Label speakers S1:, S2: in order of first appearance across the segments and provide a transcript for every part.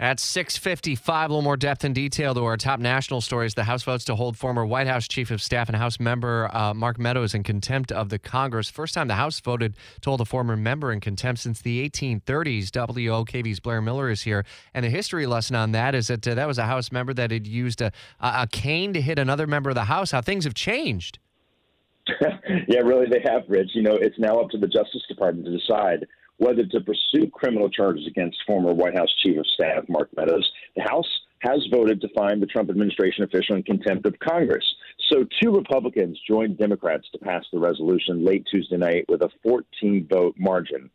S1: At 655, a little more depth and detail to our top national stories. The House votes to hold former White House Chief of Staff and House member uh, Mark Meadows in contempt of the Congress. First time the House voted to hold a former member in contempt since the 1830s. WOKV's Blair Miller is here. And the history lesson on that is that uh, that was a House member that had used a, a cane to hit another member of the House. How things have changed.
S2: yeah, really, they have, Rich. You know, it's now up to the Justice Department to decide whether to pursue criminal charges against former White House Chief of Staff Mark Meadows. The House has voted to find the Trump administration official in contempt of Congress. So, two Republicans joined Democrats to pass the resolution late Tuesday night with a 14 vote margin.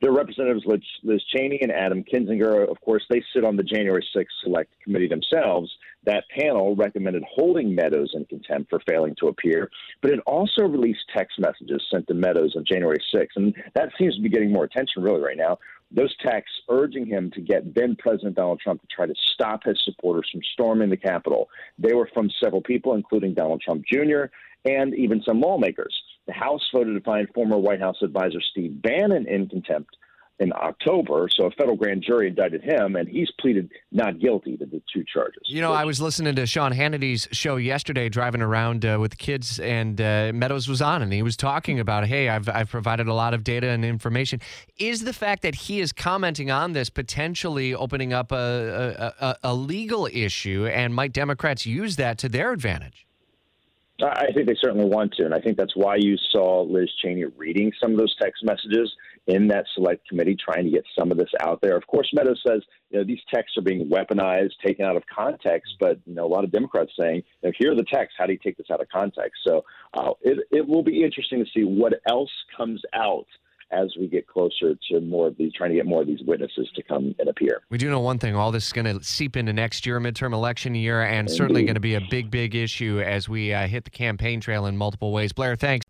S2: Their representatives, Liz Cheney and Adam Kinzinger, of course, they sit on the January 6th Select Committee themselves. That panel recommended holding Meadows in contempt for failing to appear, but it also released text messages sent to Meadows on January 6th. And that seems to be getting more attention, really, right now. Those texts urging him to get then President Donald Trump to try to stop his supporters from storming the Capitol. They were from several people, including Donald Trump Jr. and even some lawmakers. The House voted to find former White House advisor Steve Bannon in contempt in October. So a federal grand jury indicted him, and he's pleaded not guilty to the two charges.
S1: You know, I was listening to Sean Hannity's show yesterday, driving around uh, with kids, and uh, Meadows was on, and he was talking about, hey, I've, I've provided a lot of data and information. Is the fact that he is commenting on this potentially opening up a, a, a, a legal issue, and might Democrats use that to their advantage?
S2: I think they certainly want to, and I think that's why you saw Liz Cheney reading some of those text messages in that select committee, trying to get some of this out there. Of course, Meadows says you know these texts are being weaponized, taken out of context, but you know a lot of Democrats saying, you know, here are the texts. How do you take this out of context? So uh, it it will be interesting to see what else comes out as we get closer to more of these, trying to get more of these witnesses to come and appear.
S1: We do know one thing: all this is going to seep into next year, midterm election year, and Indeed. certainly going to be a big, big issue as we uh, hit the campaign trail in multiple ways. Blair, thanks.